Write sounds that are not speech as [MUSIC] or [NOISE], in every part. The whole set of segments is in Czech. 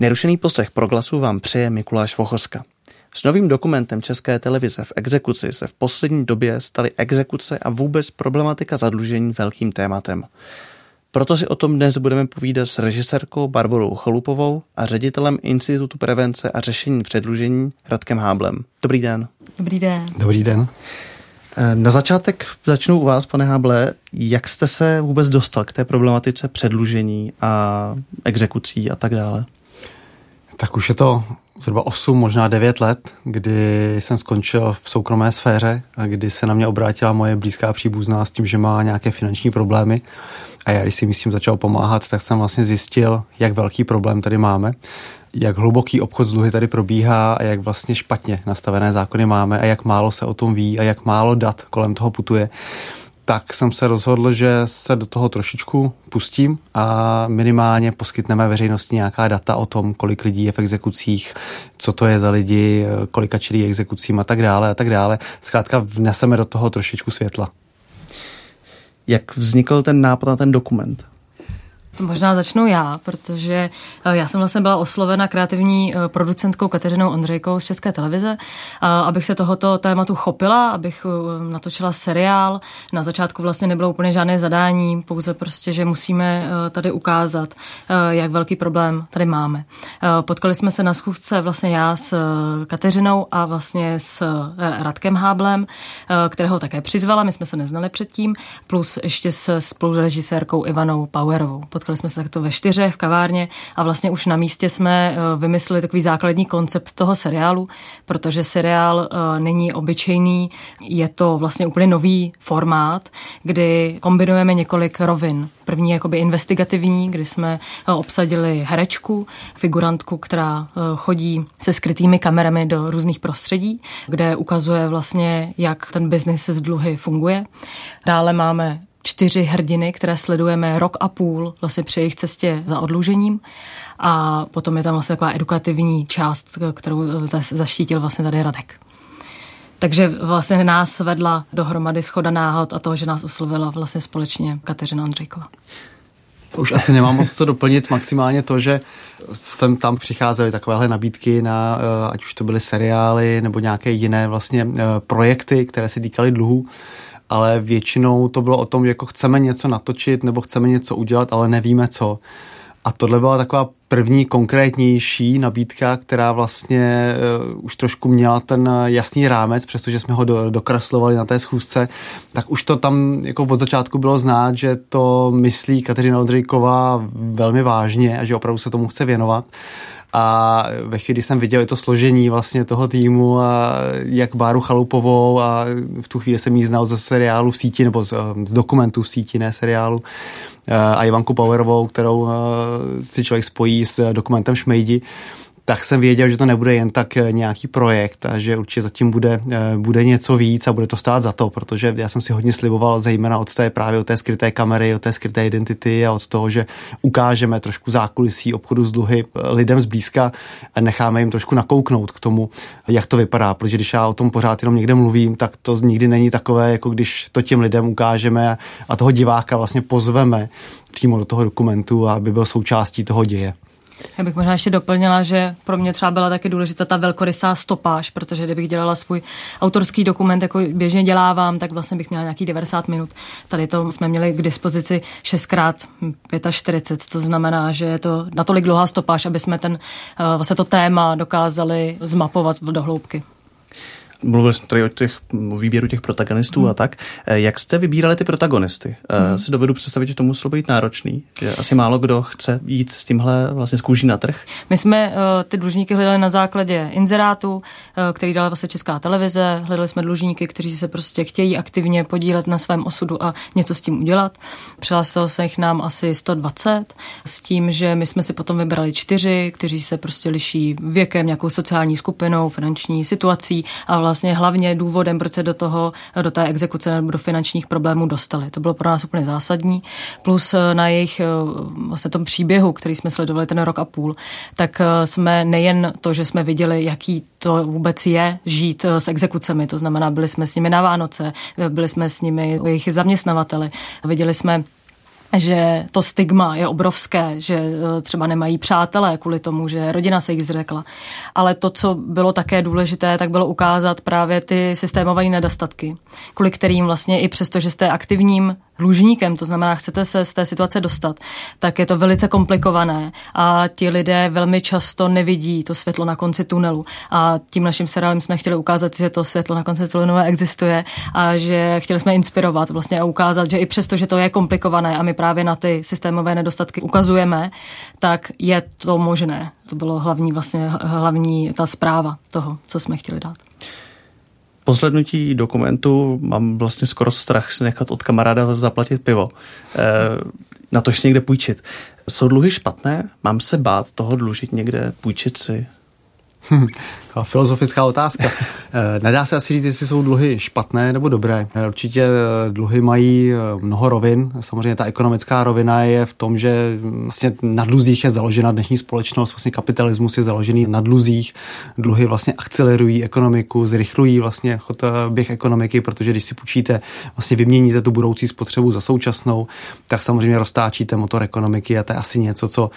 Nerušený postřeh pro glasu vám přeje Mikuláš Vochoska. S novým dokumentem České televize v exekuci se v poslední době staly exekuce a vůbec problematika zadlužení velkým tématem. Proto si o tom dnes budeme povídat s režisérkou Barborou Cholupovou a ředitelem Institutu prevence a řešení předlužení Radkem Háblem. Dobrý den. Dobrý den. Dobrý den. Eh, na začátek začnu u vás, pane Háble. Jak jste se vůbec dostal k té problematice předlužení a exekucí a tak dále? Tak už je to zhruba 8, možná 9 let, kdy jsem skončil v soukromé sféře a kdy se na mě obrátila moje blízká příbuzná s tím, že má nějaké finanční problémy. A já, když si myslím začal pomáhat, tak jsem vlastně zjistil, jak velký problém tady máme, jak hluboký obchod s dluhy tady probíhá a jak vlastně špatně nastavené zákony máme a jak málo se o tom ví a jak málo dat kolem toho putuje tak jsem se rozhodl, že se do toho trošičku pustím a minimálně poskytneme veřejnosti nějaká data o tom, kolik lidí je v exekucích, co to je za lidi, kolika čelí exekucím a tak dále a tak dále. Zkrátka vneseme do toho trošičku světla. Jak vznikl ten nápad na ten dokument? To možná začnu já, protože eh, já jsem vlastně byla oslovena kreativní eh, producentkou Kateřinou Ondřejkou z České televize, abych se tohoto tématu chopila, abych eh, natočila seriál. Na začátku vlastně nebylo úplně žádné zadání, pouze prostě, že musíme tady ukázat, jak velký problém tady máme. Potkali jsme se na schůzce vlastně já s Kateřinou a vlastně s Radkem Háblem, kterého také přizvala, my jsme se neznali předtím, plus ještě s spolurežisérkou Ivanou Powerovou. Potkali Potkali jsme se takto ve čtyřech v kavárně a vlastně už na místě jsme eh, vymysleli takový základní koncept toho seriálu, protože seriál eh, není obyčejný, je to vlastně úplně nový formát, kdy kombinujeme několik rovin. První jakoby investigativní, kdy jsme eh, obsadili herečku, figurantku, která chodí se skrytými kamerami do různých prostředí, kde ukazuje vlastně, jak ten biznis s dluhy funguje. Dále máme čtyři hrdiny, které sledujeme rok a půl vlastně při jejich cestě za odlužením. A potom je tam vlastně taková edukativní část, kterou zaštítil vlastně tady Radek. Takže vlastně nás vedla dohromady schoda náhod a toho, že nás oslovila vlastně společně Kateřina Andřejková. Už asi nemám moc co doplnit, maximálně to, že sem tam přicházely takovéhle nabídky na, eh, ať už to byly seriály nebo nějaké jiné vlastně eh, projekty, které se týkaly dluhů ale většinou to bylo o tom, jako chceme něco natočit nebo chceme něco udělat, ale nevíme co. A tohle byla taková první konkrétnější nabídka, která vlastně uh, už trošku měla ten jasný rámec, přestože jsme ho do, dokreslovali na té schůzce, tak už to tam jako od začátku bylo znát, že to myslí Kateřina Odrejková velmi vážně a že opravdu se tomu chce věnovat. A ve chvíli, kdy jsem viděl to složení vlastně toho týmu a jak Báru Chalupovou a v tu chvíli jsem jí znal ze seriálu v síti nebo z, z dokumentů v síti, ne seriálu, a Ivanku Powerovou, kterou si člověk spojí s dokumentem Šmejdi, tak jsem věděl, že to nebude jen tak eh, nějaký projekt a že určitě zatím bude, eh, bude něco víc a bude to stát za to, protože já jsem si hodně sliboval zejména od té právě od té skryté kamery, od té skryté identity a od toho, že ukážeme trošku zákulisí obchodu s dluhy eh, lidem zblízka a necháme jim trošku nakouknout k tomu, jak to vypadá, protože když já o tom pořád jenom někde mluvím, tak to nikdy není takové, jako když to těm lidem ukážeme a toho diváka vlastně pozveme přímo do toho dokumentu, aby byl součástí toho děje. Já bych možná ještě doplnila, že pro mě třeba byla taky důležitá ta velkorysá stopáž, protože kdybych dělala svůj autorský dokument, jako běžně dělávám, tak vlastně bych měla nějaký 90 minut. Tady to jsme měli k dispozici 6x45, to znamená, že je to natolik dlouhá stopáž, aby jsme ten, eh, vlastně to téma dokázali zmapovat do hloubky. Mluvili jsme tady o těch o výběru těch protagonistů hmm. a tak. Eh, jak jste vybírali ty protagonisty? Eh, hmm. Si dovedu představit, že to muselo být náročný. Že asi málo kdo chce jít s tímhle vlastně z kůží na trh. My jsme uh, ty dlužníky hledali na základě inzerátu, uh, který dala vlastně Česká televize. Hledali jsme dlužníky, kteří se prostě chtějí aktivně podílet na svém osudu a něco s tím udělat. Přihlásilo se jich nám asi 120 s tím, že my jsme si potom vybrali čtyři, kteří se prostě liší věkem, nějakou sociální skupinou, finanční situací a vlastně hlavně důvodem, proč se do toho, do té exekuce nebo do finančních problémů dostali. To bylo pro nás úplně zásadní. Plus eh, na jejich eh, vlastně tom příběhu, který jsme sledovali ten rok a půl, tak eh, jsme nejen to, že jsme viděli, jaký to vůbec je žít s exekucemi, to znamená, byli jsme s nimi na Vánoce, byli jsme s nimi jejich zaměstnavateli, viděli jsme že to stigma je obrovské, že eh, třeba nemají přátelé kvůli tomu, že rodina se jich zřekla. Ale to, co bylo také důležité, tak bylo ukázat právě ty systémové nedostatky, kvůli kterým vlastně i přesto, že jste aktivním dlužníkem, to znamená, chcete se z té situace dostat, tak je to velice komplikované a ti lidé velmi často nevidí to světlo na konci tunelu. A tím naším seriálem jsme chtěli ukázat, že to světlo na konci tunelu existuje a že chtěli jsme inspirovat vlastně a ukázat, že i přesto, že to je komplikované a my právě na ty systémové nedostatky ukazujeme, tak je to možné. To bylo hlavní vlastně hlavní ta zpráva toho, co jsme chtěli dát poslednutí dokumentu mám vlastně skoro strach si nechat od kamaráda zaplatit pivo. E, na to si někde půjčit. Jsou dluhy špatné? Mám se bát toho dlužit někde, půjčit si? [LAUGHS] filozofická otázka. [LAUGHS] Eh, nedá se asi říct, jestli jsou dluhy špatné nebo dobré. Eh, určitě eh, dluhy mají mnoho rovin. Samozřejmě ta ekonomická rovina je v tom, že vlastně na dluzích je založena dnešní společnost, vlastně kapitalismus je založený na dluzích. Dluhy vlastně akcelerují ekonomiku, zrychlují vlastně chod běh ekonomiky, protože když si půjčíte, vlastně vyměníte tu budoucí spotřebu za současnou, tak samozřejmě roztáčíte motor ekonomiky a to je asi něco, co,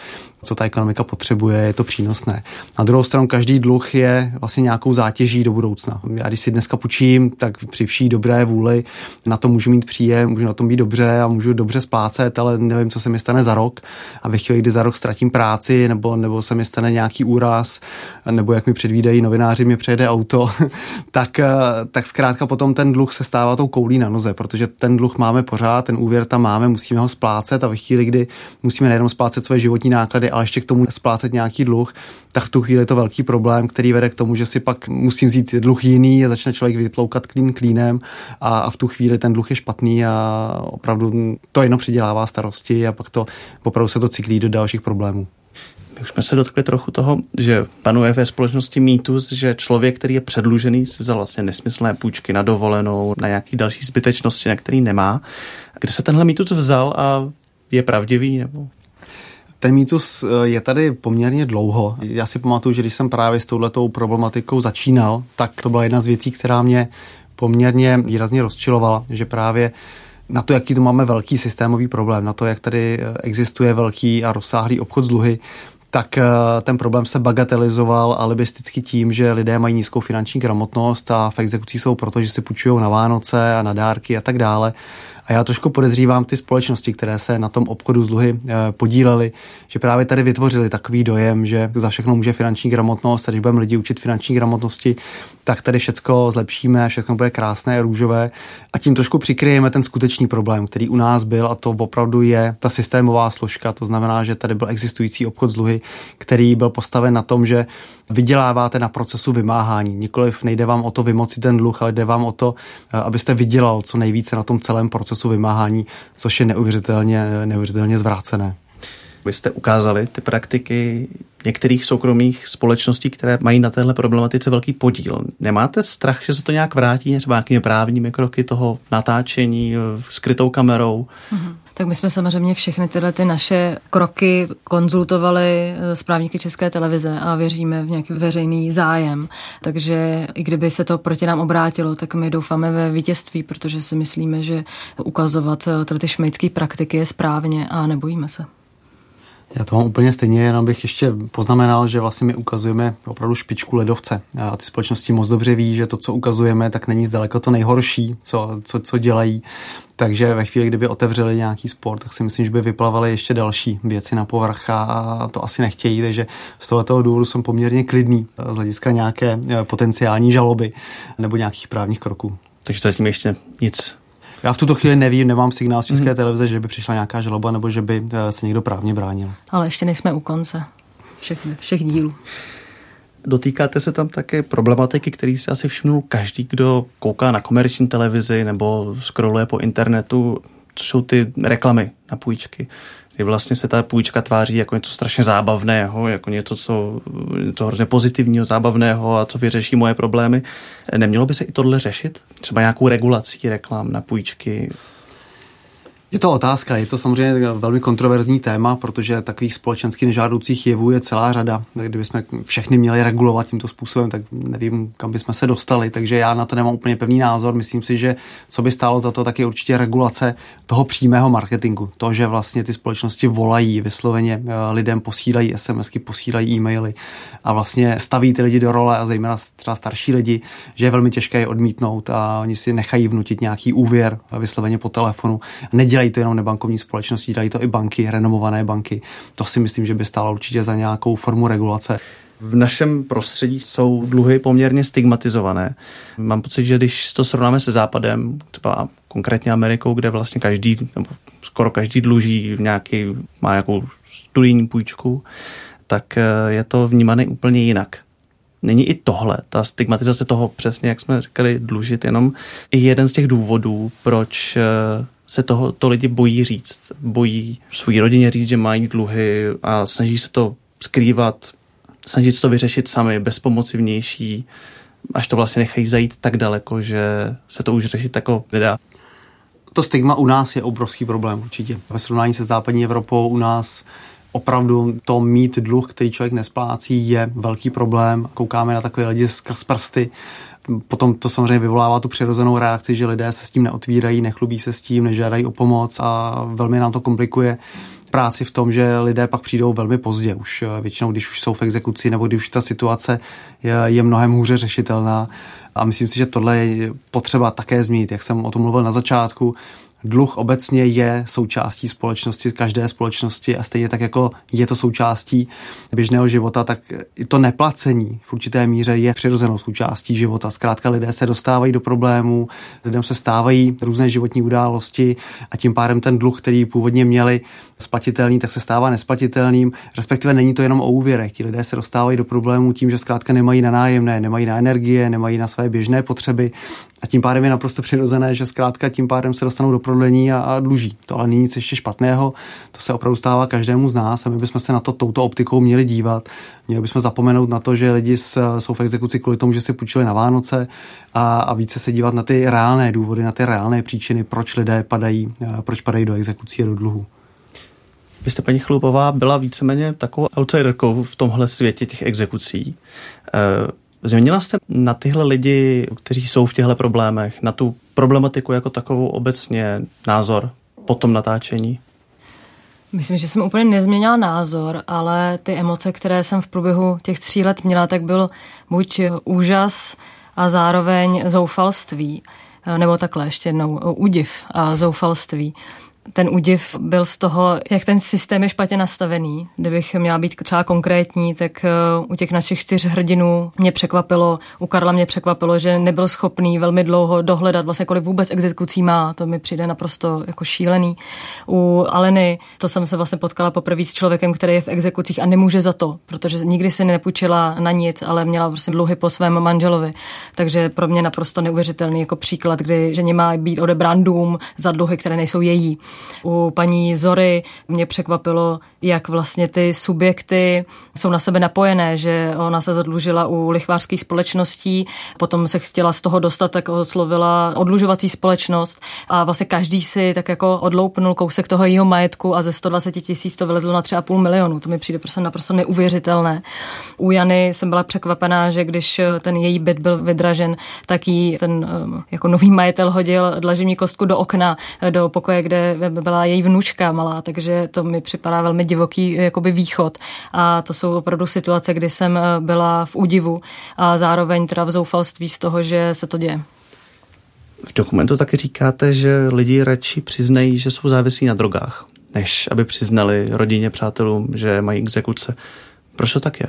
co ta ekonomika potřebuje, je to přínosné. Na druhou stranu každý dluh je vlastně nějakou zátěží do budoucna. Já když si dneska půjčím, tak při vší dobré vůli na to můžu mít příjem, můžu na tom být dobře a můžu dobře splácet, ale nevím, co se mi stane za rok. A ve chvíli, kdy za rok ztratím práci, nebo, nebo se mi stane nějaký úraz, nebo jak mi předvídají novináři, mi přejede auto, [LAUGHS] tak, tak zkrátka potom ten dluh se stává tou koulí na noze, protože ten dluh máme pořád, ten úvěr tam máme, musíme ho splácet a ve chvíli, kdy musíme nejenom splácet své životní náklady, ale ještě k tomu splácet nějaký dluh, tak v tu chvíli je to velký problém, který vede k tomu, že si pak musím vzít dluh jiný a začne člověk vytloukat klín klínem a, a v tu chvíli ten dluh je špatný a opravdu to jenom přidělává starosti a pak to opravdu se to cyklí do dalších problémů. My už jsme se dotkli trochu toho, že panuje ve společnosti mýtus, že člověk, který je předlužený, si vzal vlastně nesmyslné půjčky na dovolenou, na nějaký další zbytečnosti, na který nemá. Kde se tenhle mýtus vzal a je pravdivý? Nebo ten mýtus eh, je tady poměrně dlouho. Já si pamatuju, že když jsem právě s touhletou problematikou začínal, tak to byla jedna z věcí, která mě poměrně výrazně rozčilovala, že právě na to, jaký tu máme velký systémový problém, na to, jak tady eh, existuje velký a rozsáhlý obchod s dluhy, tak eh, ten problém se bagatelizoval alibisticky tím, že lidé mají nízkou finanční gramotnost a v exekucí jsou proto, že si půjčují na Vánoce a na dárky a tak dále. A já trošku podezřívám ty společnosti, které se na tom obchodu z dluhy eh, podílely, že právě tady vytvořili takový dojem, že za všechno může finanční gramotnost a když budeme lidi učit finanční gramotnosti, tak tady všechno zlepšíme, všechno bude krásné růžové a tím trošku přikryjeme ten skutečný problém, který u nás byl a to opravdu je ta systémová složka. To znamená, že tady byl existující obchod z dluhy, který byl postaven na tom, že vyděláváte na procesu vymáhání. Nikoliv nejde vám o to vymoci ten dluh, ale jde vám o to, eh, abyste vydělal co nejvíce na tom celém procesu vymáhání, což je neuvěřitelně, neuvěřitelně zvrácené. Vy jste ukázali ty praktiky některých soukromých společností, které mají na téhle problematice velký podíl. Nemáte strach, že se to nějak vrátí třeba nějakými právními kroky toho natáčení skrytou kamerou? Mm-hmm. Tak my jsme samozřejmě všechny tyhle ty naše kroky konzultovali s právníky České televize a věříme v nějaký veřejný zájem. Takže i kdyby se to proti nám obrátilo, tak my doufáme ve vítězství, protože si myslíme, že ukazovat tyhle ty šmejdské praktiky je správně a nebojíme se. Já to mám úplně stejně, jenom bych ještě poznamenal, že vlastně my ukazujeme opravdu špičku ledovce a ty společnosti moc dobře ví, že to, co ukazujeme, tak není zdaleko to nejhorší, co, co, co dělají. Takže ve chvíli, kdyby otevřeli nějaký sport, tak si myslím, že by vyplavaly ještě další věci na povrch a to asi nechtějí, takže z tohoto důvodu jsem poměrně klidný z hlediska nějaké eh, potenciální žaloby nebo nějakých právních kroků. Takže zatím ještě nic já v tuto chvíli nevím, nemám signál z České mm. televize, že by přišla nějaká žaloba nebo že by eh, se někdo právně bránil. Ale ještě nejsme u konce všech, všech dílů. Dotýkáte se tam také problematiky, který si asi všimnul každý, kdo kouká na komerční televizi nebo scrolluje po internetu, co jsou ty reklamy na půjčky kdy vlastně se ta půjčka tváří jako něco strašně zábavného, jako něco, co, něco hrozně pozitivního, zábavného a co vyřeší moje problémy. Nemělo by se i tohle řešit? Třeba nějakou regulací reklam na půjčky? Je to otázka, je to samozřejmě velmi kontroverzní téma, protože takových společensky nežádoucích jevů je celá řada. Kdybychom všechny měli regulovat tímto způsobem, tak nevím, kam bychom se dostali, takže já na to nemám úplně pevný názor. Myslím si, že co by stálo za to, tak je určitě regulace toho přímého marketingu. To, že vlastně ty společnosti volají, vysloveně eh, lidem posílají SMSky, posílají e-maily a vlastně staví ty lidi do role a zejména třeba starší lidi, že je velmi těžké je odmítnout a oni si nechají vnutit nějaký úvěr vysloveně po telefonu. Nedělají nedělají to jenom nebankovní společnosti, dělají to i banky, renomované banky. To si myslím, že by stálo určitě za nějakou formu regulace. V našem prostředí jsou dluhy poměrně stigmatizované. Mám pocit, že když to srovnáme se Západem, třeba konkrétně Amerikou, kde vlastně každý, nebo skoro každý dluží nějaký, má nějakou studijní půjčku, tak eh, je to vnímané úplně jinak. Není i tohle, ta stigmatizace toho přesně, jak jsme říkali, dlužit jenom i jeden z těch důvodů, proč eh, se toho to lidi bojí říct. Bojí svojí rodině říct, že mají dluhy a snaží se to skrývat, snaží se to vyřešit sami, bez pomoci vnější, až to vlastně nechají zajít tak daleko, že se to už řešit jako nedá. To stigma u nás je obrovský problém určitě. Ve srovnání se západní Evropou u nás opravdu to mít dluh, který člověk nesplácí, je velký problém. Koukáme na takové lidi skrz prsty, Potom to samozřejmě vyvolává tu přirozenou reakci, že lidé se s tím neotvírají, nechlubí se s tím, nežádají o pomoc a velmi nám to komplikuje práci v tom, že lidé pak přijdou velmi pozdě, už většinou, když už jsou v exekuci nebo když už ta situace je, je mnohem hůře řešitelná. A myslím si, že tohle je potřeba také zmínit, jak jsem o tom mluvil na začátku. Dluh obecně je součástí společnosti, každé společnosti a stejně tak jako je to součástí běžného života, tak i to neplacení v určité míře je přirozenou součástí života. Zkrátka lidé se dostávají do problémů, lidem se stávají různé životní události a tím pádem ten dluh, který původně měli splatitelný, tak se stává nesplatitelným. Respektive není to jenom o úvěrech. Ti lidé se dostávají do problémů tím, že zkrátka nemají na nájemné, nemají na energie, nemají na své běžné potřeby a tím pádem je naprosto přirozené, že zkrátka tím pádem se dostanou do prodlení a, a dluží. To ale není nic ještě špatného, to se opravdu stává každému z nás a my bychom se na to touto optikou měli dívat. Měli bychom zapomenout na to, že lidi jsou v exekuci kvůli tomu, že si půjčili na Vánoce a, a více se dívat na ty reálné důvody, na ty reálné příčiny, proč lidé padají, proč padají do exekucí a do dluhu. Vy jste, paní Chlupová, byla víceméně takovou outsiderkou v tomhle světě těch exekucí. Eh, Změnila jste na tyhle lidi, kteří jsou v těchto problémech, na tu problematiku jako takovou obecně názor po tom natáčení? Myslím, že jsem úplně nezměnila názor, ale ty emoce, které jsem v průběhu těch tří let měla, tak byl buď úžas a zároveň zoufalství, nebo takhle ještě jednou, údiv a zoufalství ten údiv byl z toho, jak ten systém je špatně nastavený. Kdybych měla být třeba konkrétní, tak eh, u těch našich čtyř hrdinů mě překvapilo, u Karla mě překvapilo, že nebyl schopný velmi dlouho dohledat vlastně, kolik vůbec exekucí má. To mi přijde naprosto jako šílený. U Aleny, to jsem se vlastně potkala poprvé s člověkem, který je v exekucích a nemůže za to, protože nikdy si nepůjčila na nic, ale měla prostě dluhy po svém manželovi. Takže pro mě naprosto neuvěřitelný jako příklad, kdy ženě má být odebrán dům za dluhy, které nejsou její. U paní Zory mě překvapilo, jak vlastně ty subjekty jsou na sebe napojené, že ona se zadlužila u lichvářských společností, potom se chtěla z toho dostat, tak oslovila odlužovací společnost a vlastně každý si tak jako odloupnul kousek toho jejího majetku a ze 120 tisíc to vylezlo na 3,5 milionu. To mi přijde prostě naprosto neuvěřitelné. U Jany jsem byla překvapená, že když ten její byt byl vydražen, tak jí ten um, jako nový majitel hodil dlažební kostku do okna, do pokoje, kde byla její vnučka malá, takže to mi připadá velmi divoký jakoby východ. A to jsou opravdu situace, kdy jsem eh, byla v údivu a zároveň teda v zoufalství z toho, že se to děje. V dokumentu taky říkáte, že lidi radši přiznají, že jsou závislí na drogách, než aby přiznali rodině, přátelům, že mají exekuce. Proč to tak je?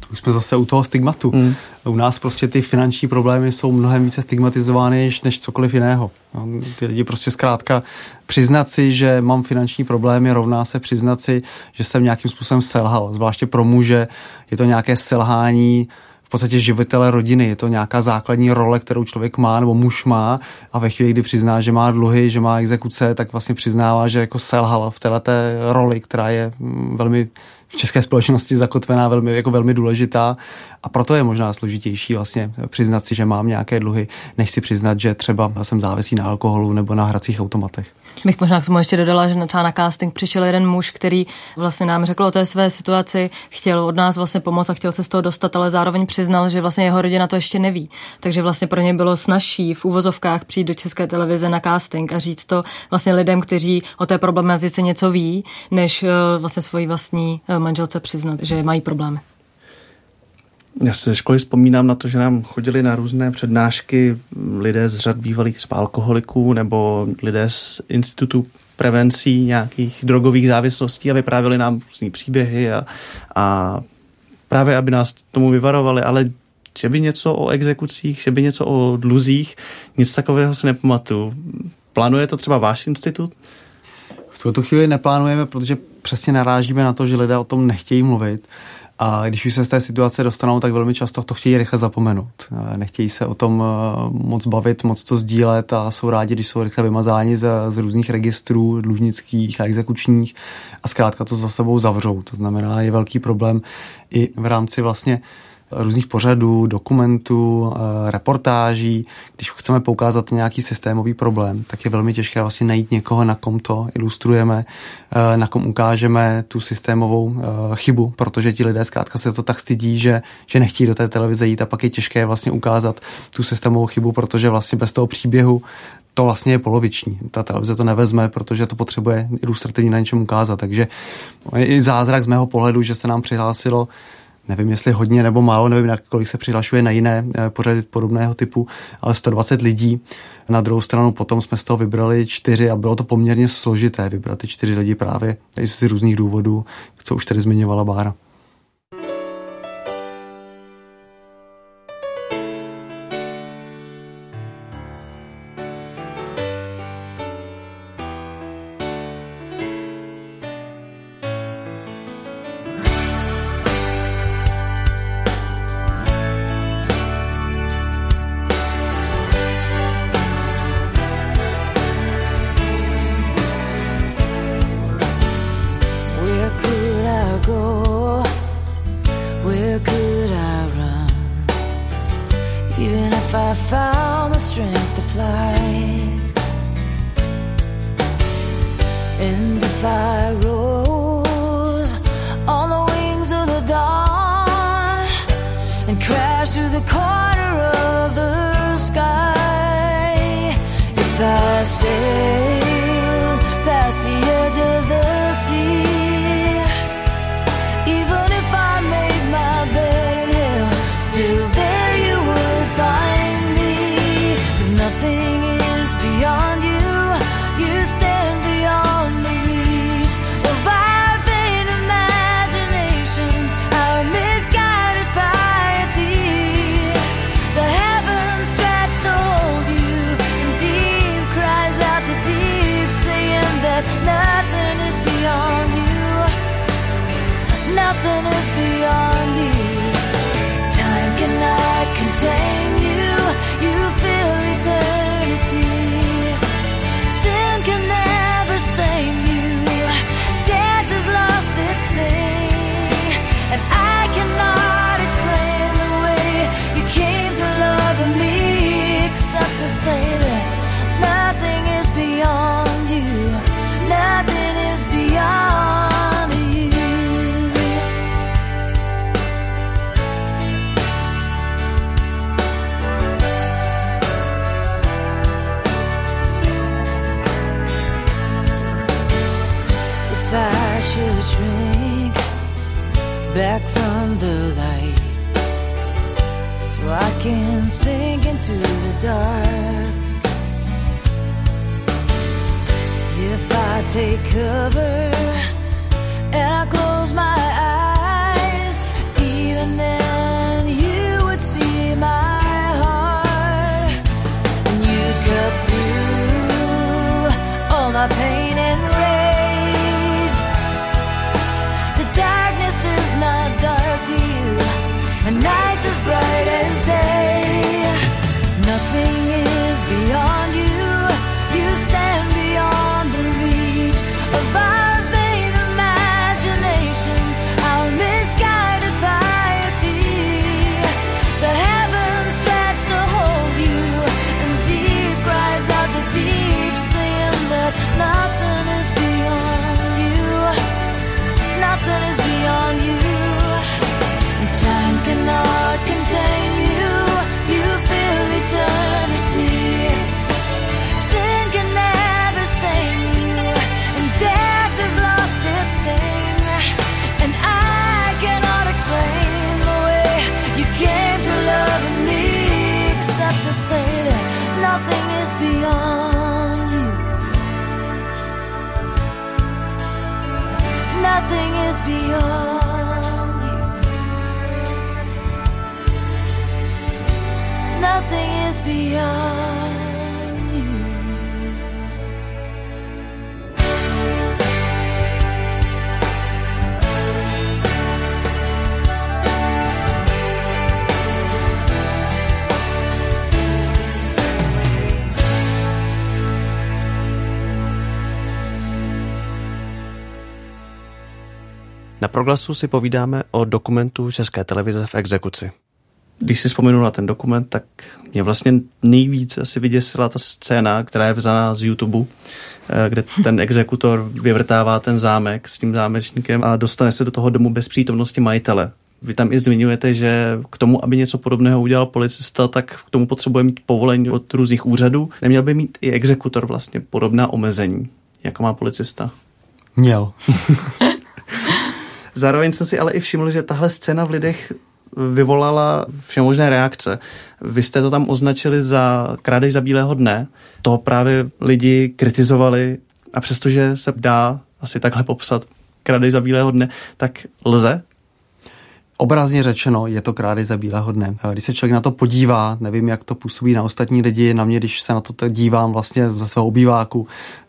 To už jsme zase u toho stigmatu. Mm. U nás prostě ty finanční problémy jsou mnohem více stigmatizovány než cokoliv jiného. No, ty lidi prostě zkrátka přiznat si, že mám finanční problémy, rovná se přiznat si, že jsem nějakým způsobem selhal. Zvláště pro muže je to nějaké selhání v podstatě živitele rodiny. Je to nějaká základní role, kterou člověk má nebo muž má a ve chvíli, kdy přizná, že má dluhy, že má exekuce, tak vlastně přiznává, že jako selhal v této roli, která je mm, velmi v české společnosti zakotvená, velmi, jako velmi důležitá a proto je možná složitější vlastně přiznat si, že mám nějaké dluhy, než si přiznat, že třeba jsem závisí na alkoholu nebo na hracích automatech. Bych možná k tomu ještě dodala, že třeba na casting přišel jeden muž, který vlastně nám řekl o té své situaci, chtěl od nás vlastně pomoct a chtěl se z toho dostat, ale zároveň přiznal, že vlastně jeho rodina to ještě neví. Takže vlastně pro ně bylo snažší v úvozovkách přijít do české televize na casting a říct to vlastně lidem, kteří o té problematice něco ví, než eh, vlastně svoji vlastní eh, manželce přiznat, že mají problémy. Já se ze školy vzpomínám na to, že nám chodili na různé přednášky lidé z řad bývalých třeba alkoholiků nebo lidé z institutu prevencí nějakých drogových závislostí a vyprávěli nám různý příběhy a, a právě, aby nás tomu vyvarovali, ale že by něco o exekucích, že by něco o dluzích, nic takového si nepamatuju. Plánuje to třeba váš institut? V tuto chvíli neplánujeme, protože přesně narážíme na to, že lidé o tom nechtějí mluvit. A když už se z té situace dostanou, tak velmi často to chtějí rychle zapomenout. Nechtějí se o tom eh, moc bavit, moc to sdílet a jsou rádi, když jsou rychle vymazáni z, z různých registrů dlužnických a exekučních a zkrátka to za sebou zavřou. To znamená, je velký problém i v rámci vlastně různých pořadů, dokumentů, eh, reportáží. Když chceme poukázat nějaký systémový problém, tak je velmi těžké vlastně najít někoho, na kom to ilustrujeme, eh, na kom ukážeme tu systémovou eh, chybu, protože ti lidé zkrátka se to tak stydí, že, že nechtějí do té televize jít a pak je těžké vlastně ukázat tu systémovou chybu, protože vlastně bez toho příběhu to vlastně je poloviční. Ta televize to nevezme, protože to potřebuje ilustrativně na něčem ukázat. Takže je i zázrak z mého pohledu, že se nám přihlásilo nevím, jestli hodně nebo málo, nevím, kolik se přihlašuje na jiné eh, pořady podobného typu, ale 120 lidí. Na druhou stranu potom jsme z toho vybrali čtyři a bylo to poměrně složité vybrat ty čtyři lidi právě z různých důvodů, co už tady zmiňovala Bára. nothing Na proglasu si povídáme o dokumentu České televize v exekuci. Když si vzpomenu na ten dokument, tak mě vlastně nejvíc asi vyděsila ta scéna, která je vzaná z YouTube, eh, kde ten exekutor vyvrtává ten zámek s tím zámečníkem a dostane se do toho domu bez přítomnosti majitele. Vy tam i zmiňujete, že k tomu, aby něco podobného udělal policista, tak k tomu potřebuje mít povolení od různých úřadů. Neměl by mít i exekutor vlastně podobná omezení, jako má policista? Měl. [LAUGHS] Zároveň jsem si ale i všiml, že tahle scéna v lidech vyvolala všemožné reakce. Vy jste to tam označili za krádež za bílého dne. To právě lidi kritizovali a přestože se dá asi takhle popsat krádež za bílého dne, tak lze Obrazně řečeno, je to krádež za bílého dne. Když se člověk na to podívá, nevím, jak to působí na ostatní lidi, na mě, když se na to dívám vlastně ze svého obýváku,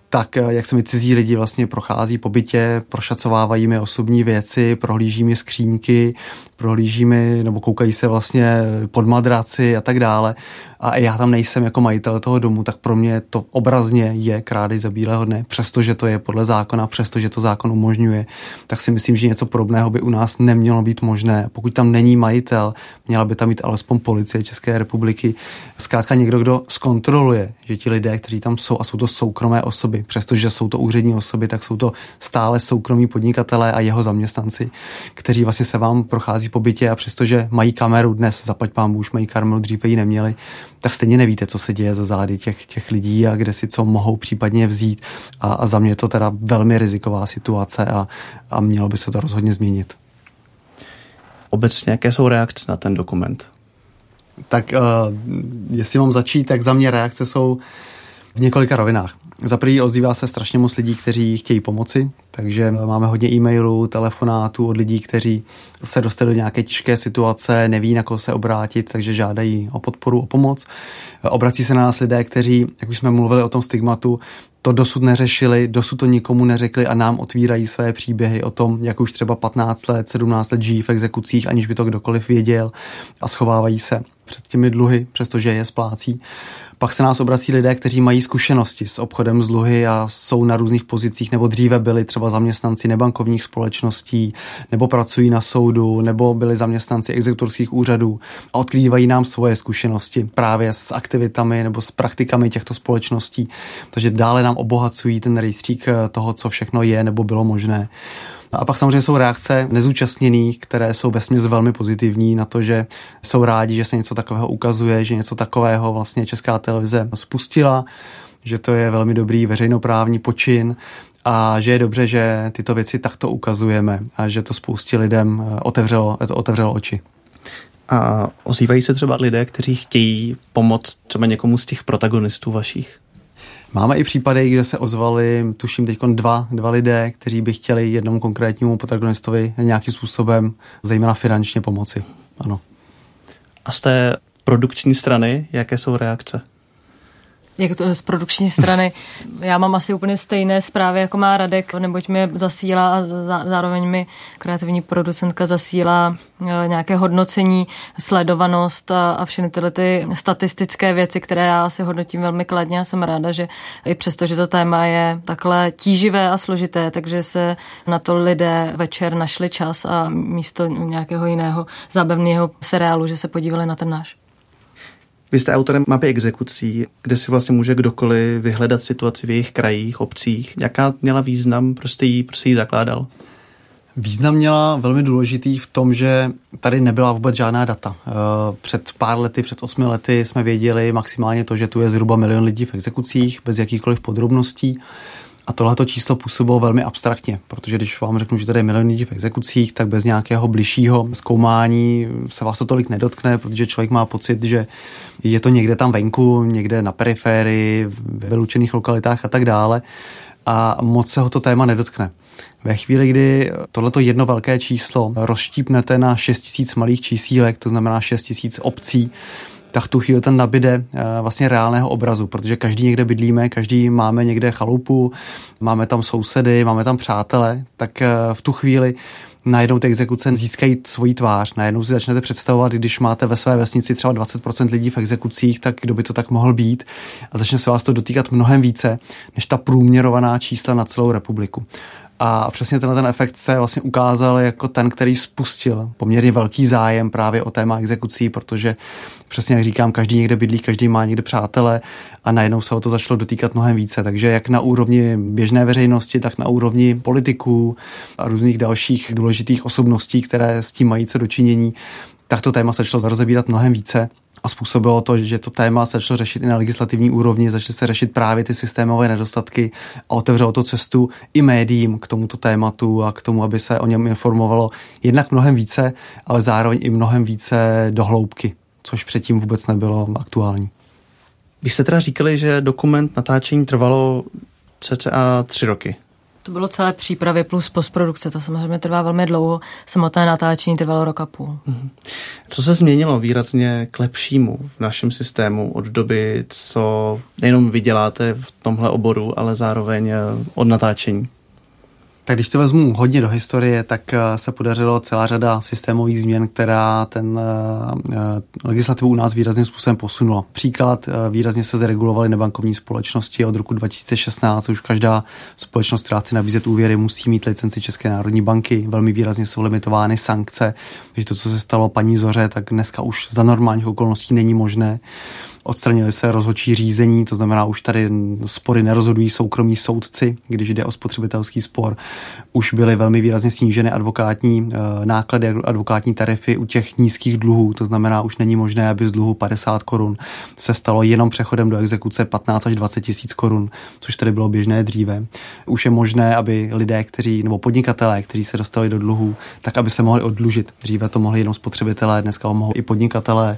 tak eh, jak se mi cizí lidi vlastně prochází po bytě, prošacovávají mi osobní věci, prohlíží mi skřínky, prohlíží mi nebo koukají se vlastně pod madraci a tak dále. A já tam nejsem jako majitel toho domu, tak pro mě to obrazně je krádež za bílého dne, přestože to je podle zákona, přestože to zákon umožňuje, tak si myslím, že něco podobného by u nás nemělo být možné. Pokud tam není majitel, měla by tam být alespoň policie České republiky, zkrátka někdo, kdo zkontroluje, že ti lidé, kteří tam jsou a jsou to soukromé osoby, přestože jsou to úřední osoby, tak jsou to stále soukromí podnikatelé a jeho zaměstnanci, kteří vlastně se vám prochází po bytě a přestože mají kameru dnes, zaplať pán už mají kameru, dříve ji neměli, tak stejně nevíte, co se děje za zády těch, těch lidí a kde si co mohou případně vzít. A, a za mě je to teda velmi riziková situace a, a mělo by se to rozhodně změnit. Obecně, jaké jsou reakce na ten dokument? Tak uh, jestli mám začít, tak za mě reakce jsou v několika rovinách. Za prvý ozývá se strašně moc lidí, kteří chtějí pomoci, takže máme hodně e-mailů, telefonátů od lidí, kteří se dostali do nějaké těžké situace, neví, na koho se obrátit, takže žádají o podporu, o pomoc. Obrací se na nás lidé, kteří, jak už jsme mluvili o tom stigmatu, to dosud neřešili, dosud to nikomu neřekli a nám otvírají své příběhy o tom, jak už třeba 15 let, 17 let žijí v exekucích, aniž by to kdokoliv věděl a schovávají se před těmi dluhy, přestože je splácí. Pak se nás obrací lidé, kteří mají zkušenosti s obchodem s dluhy a jsou na různých pozicích, nebo dříve byli třeba zaměstnanci nebankovních společností, nebo pracují na soudu, nebo byli zaměstnanci exekutorských úřadů a odkrývají nám svoje zkušenosti právě s aktivitami nebo s praktikami těchto společností. Takže dále nám obohacují ten rejstřík toho, co všechno je nebo bylo možné. A pak samozřejmě jsou reakce nezúčastněných, které jsou vesměs velmi pozitivní na to, že jsou rádi, že se něco takového ukazuje, že něco takového vlastně Česká televize spustila, že to je velmi dobrý veřejnoprávní počin a že je dobře, že tyto věci takto ukazujeme a že to spoustě lidem eh, otevřelo, to otevřelo oči. A ozývají se třeba lidé, kteří chtějí pomoct třeba někomu z těch protagonistů vašich? Máme i případy, kde se ozvali, tuším teď dva, dva lidé, kteří by chtěli jednomu konkrétnímu protagonistovi nějakým způsobem, zejména finančně pomoci. Ano. A z té produkční strany, jaké jsou reakce? Jak to z produkční strany. [LAUGHS] Já mám asi úplně stejné zprávy, jako má Radek, neboť mi zasílá a zároveň mi kreativní producentka zasílá e, nějaké hodnocení, sledovanost a, a všechny tyhle ty statistické věci, které já asi hodnotím velmi kladně a jsem ráda, že i přesto, že to téma je takhle tíživé a složité, takže se na to lidé večer našli čas a místo nějakého jiného zábavného seriálu, že se podívali na ten náš. Vy jste autorem mapy exekucí, kde si vlastně může kdokoliv vyhledat situaci v jejich krajích, obcích. Jaká měla význam, prostě jí, prostě jí zakládal? Význam měla velmi důležitý v tom, že tady nebyla vůbec žádná data. Eh, před pár lety, před osmi lety jsme věděli maximálně to, že tu je zhruba milion lidí v exekucích, bez jakýchkoliv podrobností. A tohleto číslo působilo velmi abstraktně, protože když vám řeknu, že tady je milion lidí v exekucích, tak bez nějakého bližšího zkoumání se vás to tolik nedotkne, protože člověk má pocit, že je to někde tam venku, někde na periférii, ve vyloučených lokalitách a tak dále a moc se ho to téma nedotkne. Ve chvíli, kdy tohleto jedno velké číslo rozštípnete na 6 tisíc malých čísílek, to znamená 6 tisíc obcí, tak tu chvíli ten nabide eh, vlastně reálného obrazu, protože každý někde bydlíme, každý máme někde chalupu, máme tam sousedy, máme tam přátele, tak eh, v tu chvíli najednou ty exekuce získají svoji tvář. Najednou si začnete představovat, když máte ve své vesnici třeba 20% lidí v exekucích, tak kdo by to tak mohl být a začne se vás to dotýkat mnohem více než ta průměrovaná čísla na celou republiku. A přesně tenhle ten efekt se vlastně ukázal jako ten, který spustil poměrně velký zájem právě o téma exekucí, protože přesně jak říkám, každý někde bydlí, každý má někde přátele a najednou se o to začalo dotýkat mnohem více. Takže jak na úrovni běžné veřejnosti, tak na úrovni politiků a různých dalších důležitých osobností, které s tím mají co dočinění, tak to téma se začalo rozebírat mnohem více a způsobilo to, že to téma se začalo řešit i na legislativní úrovni, začaly se řešit právě ty systémové nedostatky a otevřelo to cestu i médiím k tomuto tématu a k tomu, aby se o něm informovalo jednak mnohem více, ale zároveň i mnohem více dohloubky, což předtím vůbec nebylo aktuální. Vy jste teda říkali, že dokument natáčení trvalo cca tři roky. To bylo celé přípravy plus postprodukce, to samozřejmě trvá velmi dlouho. Samotné natáčení trvalo rok a půl. Mhm. Co se změnilo výrazně k lepšímu v našem systému od doby, co nejenom vyděláte v tomhle oboru, ale zároveň eh, od natáčení? Tak když to vezmu hodně do historie, tak eh, se podařilo celá řada systémových změn, která ten eh, eh, legislativu u nás výrazným způsobem posunula. Příklad, výrazně se zregulovaly nebankovní společnosti od roku 2016, už každá společnost, která chce nabízet úvěry, musí mít licenci České národní banky, velmi výrazně jsou limitovány sankce, takže to, co se stalo paní Zoře, tak dneska už za normálních okolností není možné. Odstranili se rozhodčí řízení, to znamená, už tady spory nerozhodují soukromí soudci, když jde o spotřebitelský spor. Už byly velmi výrazně sníženy advokátní eh, náklady, advokátní tarify u těch nízkých dluhů, to znamená, už není možné, aby z dluhu 50 korun se stalo jenom přechodem do exekuce 15 až 20 tisíc korun, což tady bylo běžné dříve. Už je možné, aby lidé, kteří, nebo podnikatelé, kteří se dostali do dluhů, tak aby se mohli odlužit. Dříve to mohli jenom spotřebitelé, dneska ho mohou i podnikatelé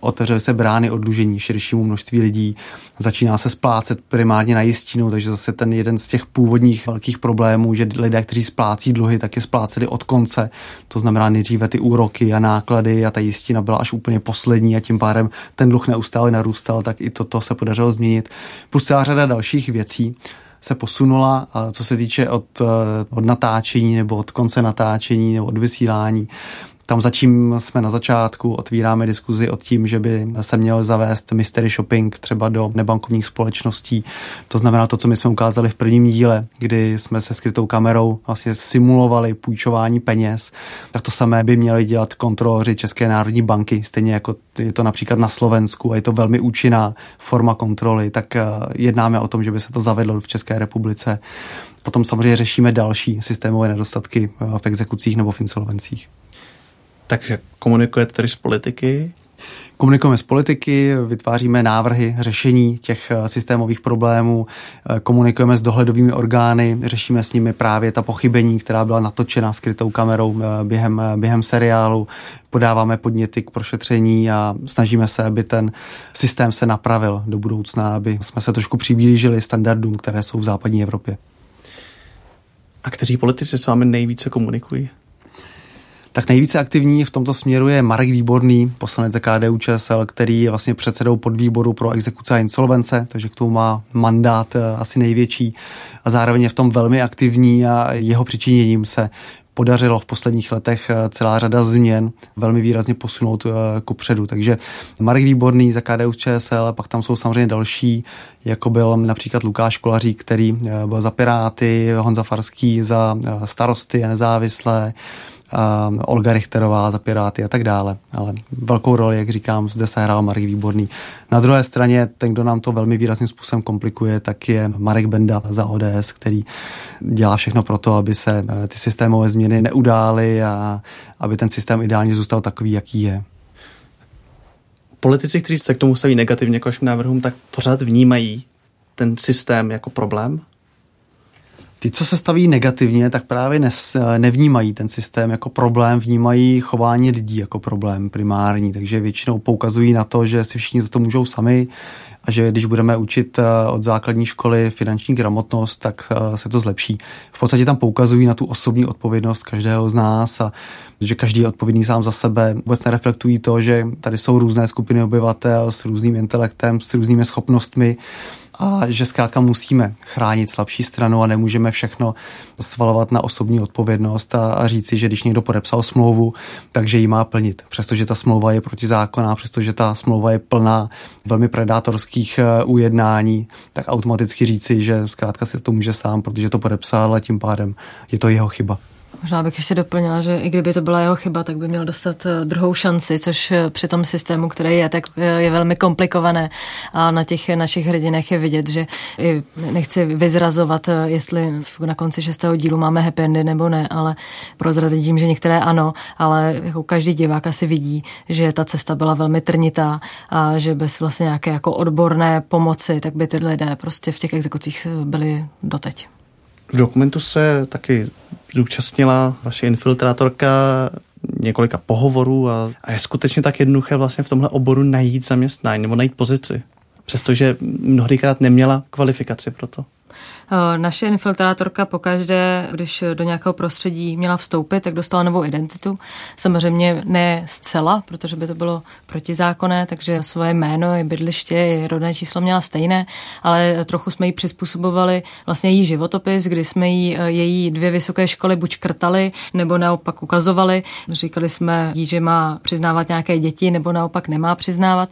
otevřely se brány odlužení širšímu množství lidí, začíná se splácet primárně na jistinu, takže zase ten jeden z těch původních velkých problémů, že lidé, kteří splácí dluhy, tak je spláceli od konce, to znamená nejdříve ty úroky a náklady a ta jistina byla až úplně poslední a tím pádem ten dluh neustále narůstal, tak i toto se podařilo změnit. Plus celá řada dalších věcí se posunula, co se týče od, od natáčení nebo od konce natáčení nebo od vysílání tam začím jsme na začátku, otvíráme diskuzi o tím, že by se měl zavést mystery shopping třeba do nebankovních společností. To znamená to, co my jsme ukázali v prvním díle, kdy jsme se skrytou kamerou vlastně simulovali půjčování peněz. Tak to samé by měli dělat kontroloři České národní banky, stejně jako je to například na Slovensku a je to velmi účinná forma kontroly, tak eh, jednáme o tom, že by se to zavedlo v České republice. Potom samozřejmě řešíme další systémové nedostatky eh, v exekucích nebo v insolvencích. Takže komunikujete tedy s politiky? Komunikujeme s politiky, vytváříme návrhy řešení těch eh, systémových problémů, eh, komunikujeme s dohledovými orgány, řešíme s nimi právě ta pochybení, která byla natočena skrytou kamerou eh, během, během seriálu, podáváme podněty k prošetření a snažíme se, aby ten systém se napravil do budoucna, aby jsme se trošku přiblížili standardům, které jsou v západní Evropě. A kteří politici s vámi nejvíce komunikují? Tak nejvíce aktivní v tomto směru je Marek Výborný, poslanec za KDU ČSL, který je vlastně předsedou podvýboru pro exekuce a insolvence, takže k tomu má mandát eh, asi největší a zároveň je v tom velmi aktivní a jeho přičiněním se podařilo v posledních letech eh, celá řada změn velmi výrazně posunout eh, ku předu. Takže Marek Výborný za KDU ČSL, pak tam jsou samozřejmě další, jako byl například Lukáš Kolařík, který byl za Piráty, Honza Farský za starosty a nezávislé, um, Olga Richterová za Piráty a tak dále. Ale velkou roli, jak říkám, zde se hrál Marek Výborný. Na druhé straně, ten, kdo nám to velmi výrazným způsobem komplikuje, tak je Marek Benda za ODS, který dělá všechno pro to, aby se eh, ty systémové změny neudály a aby ten systém ideálně zůstal takový, jaký je politici, kteří se k tomu staví negativně k vašim návrhům, tak pořád vnímají ten systém jako problém? Ty, co se staví negativně, tak právě nes, nevnímají ten systém jako problém, vnímají chování lidí jako problém primární, takže většinou poukazují na to, že si všichni za to můžou sami a že když budeme učit eh, od základní školy finanční gramotnost, tak eh, se to zlepší. V podstatě tam poukazují na tu osobní odpovědnost každého z nás a že každý je odpovědný sám za sebe. Vůbec nereflektují to, že tady jsou různé skupiny obyvatel s různým intelektem, s různými schopnostmi a že zkrátka musíme chránit slabší stranu a nemůžeme všechno svalovat na osobní odpovědnost a, a říci, že když někdo podepsal smlouvu, takže ji má plnit. Přestože ta smlouva je protizákonná, přestože ta smlouva je plná velmi predátorských eh, ujednání, tak automaticky říci, že zkrátka si to může sám, protože to podepsal a tím pádem je to jeho chyba. Možná bych ještě doplnila, že i kdyby to byla jeho chyba, tak by měl dostat eh, druhou šanci, což eh, při tom systému, který je, tak eh, je velmi komplikované. A na těch našich hrdinech je vidět, že nechci vyzrazovat, jestli na konci šestého dílu máme happy endy nebo ne, ale prozradím, že některé ano, ale jako každý divák asi vidí, že ta cesta byla velmi trnitá a že bez vlastně nějaké jako odborné pomoci, tak by ty lidé prostě v těch exekucích byli doteď. V dokumentu se taky zúčastnila vaše infiltrátorka několika pohovorů a, a je skutečně tak jednoduché vlastně v tomhle oboru najít zaměstnání nebo najít pozici. Přestože mnohdykrát neměla kvalifikaci pro to. Eh, naše infiltrátorka pokaždé, když do nějakého prostředí měla vstoupit, tak dostala novou identitu. Samozřejmě ne zcela, protože by to bylo protizákonné, takže svoje jméno, i bydliště, i rodné číslo měla stejné, ale trochu jsme jí přizpůsobovali vlastně její životopis, kdy jsme jí eh, její dvě vysoké školy buď krtali, nebo naopak ukazovali. Říkali jsme jí, že má přiznávat nějaké děti, nebo naopak nemá přiznávat.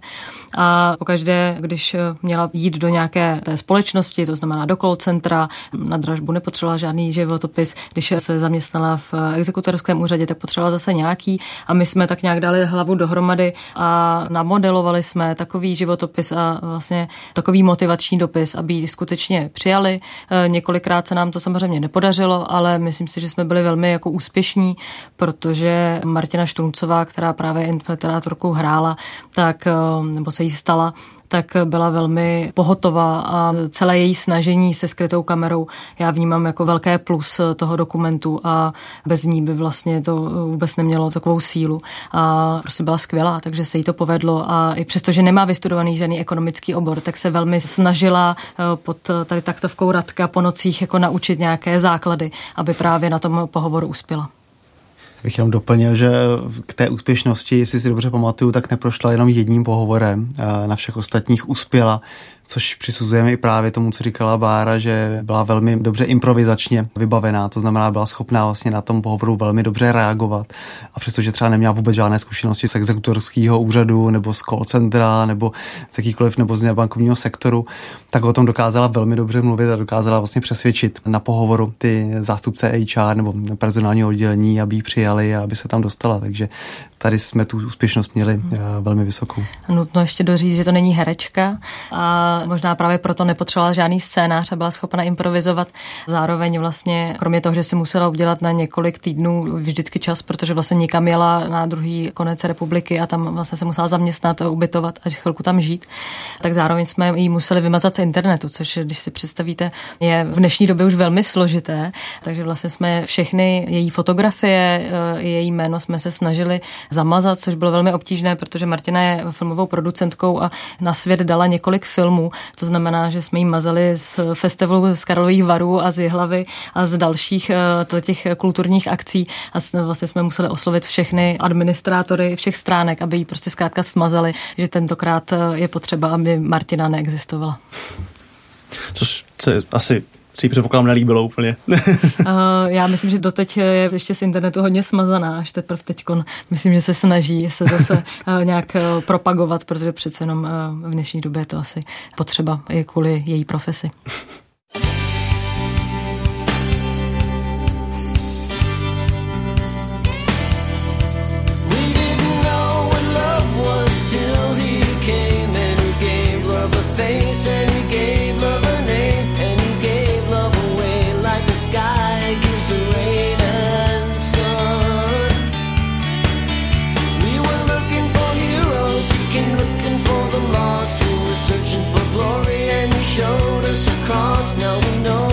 A pokaždé, když měla jít do nějaké té společnosti, to znamená do call center, centra. Na dražbu nepotřebovala žádný životopis. Když se zaměstnala v exekutorském úřadě, tak potřebovala zase nějaký. A my jsme tak nějak dali hlavu dohromady a namodelovali jsme takový životopis a vlastně takový motivační dopis, aby ji skutečně přijali. E, několikrát se nám to samozřejmě nepodařilo, ale myslím si, že jsme byli velmi jako úspěšní, protože Martina Štruncová, která právě infiltrátorkou hrála, tak, e, nebo se jí stala, tak byla velmi pohotová a celé její snažení se skrytou kamerou já vnímám jako velké plus toho dokumentu a bez ní by vlastně to vůbec nemělo takovou sílu. A prostě byla skvělá, takže se jí to povedlo. A i přesto, že nemá vystudovaný žádný ekonomický obor, tak se velmi snažila eh, pod tady taktovkou Radka po nocích jako naučit nějaké základy, aby právě na tom pohovoru uspěla bych jenom doplnil, že k té úspěšnosti, jestli si dobře pamatuju, tak neprošla jenom jedním pohovorem. Na všech ostatních uspěla což přisuzujeme i právě tomu, co říkala Bára, že byla velmi dobře improvizačně vybavená, to znamená, byla schopná vlastně na tom pohovoru velmi dobře reagovat. A přestože třeba neměla vůbec žádné zkušenosti z exekutorského úřadu nebo z call centra nebo z jakýkoliv nebo z bankovního sektoru, tak o tom dokázala velmi dobře mluvit a dokázala vlastně přesvědčit na pohovoru ty zástupce HR nebo personálního oddělení, aby ji přijali a aby se tam dostala. Takže tady jsme tu úspěšnost měli eh, velmi vysokou. Nutno ještě doříct, že to není herečka a možná právě proto nepotřebovala žádný scénář a byla schopna improvizovat. Zároveň vlastně, kromě toho, že si musela udělat na několik týdnů vždycky čas, protože vlastně někam jela na druhý konec republiky a tam vlastně se musela zaměstnat, ubytovat a chvilku tam žít, tak zároveň jsme ji museli vymazat z internetu, což, když si představíte, je v dnešní době už velmi složité. Takže vlastně jsme všechny její fotografie, eh, její jméno jsme se snažili zamazat, což bylo velmi obtížné, protože Martina je filmovou producentkou a na svět dala několik filmů, to znamená, že jsme jí mazali z festivalu z Karlových varů a z Jihlavy a z dalších eh, těch kulturních akcí a vlastně jsme museli oslovit všechny administrátory všech stránek, aby jí prostě zkrátka smazali, že tentokrát eh, je potřeba, aby Martina neexistovala. Což se asi si předpokládám nelíbilo úplně. uh, [LAUGHS] já myslím, že doteď je ještě z internetu hodně smazaná, až teprve teď myslím, že se snaží se zase uh, nějak uh, propagovat, protože přece jenom uh, v dnešní době je to asi potřeba i kvůli její profesi. searching for glory and you showed us a cross. Now we know.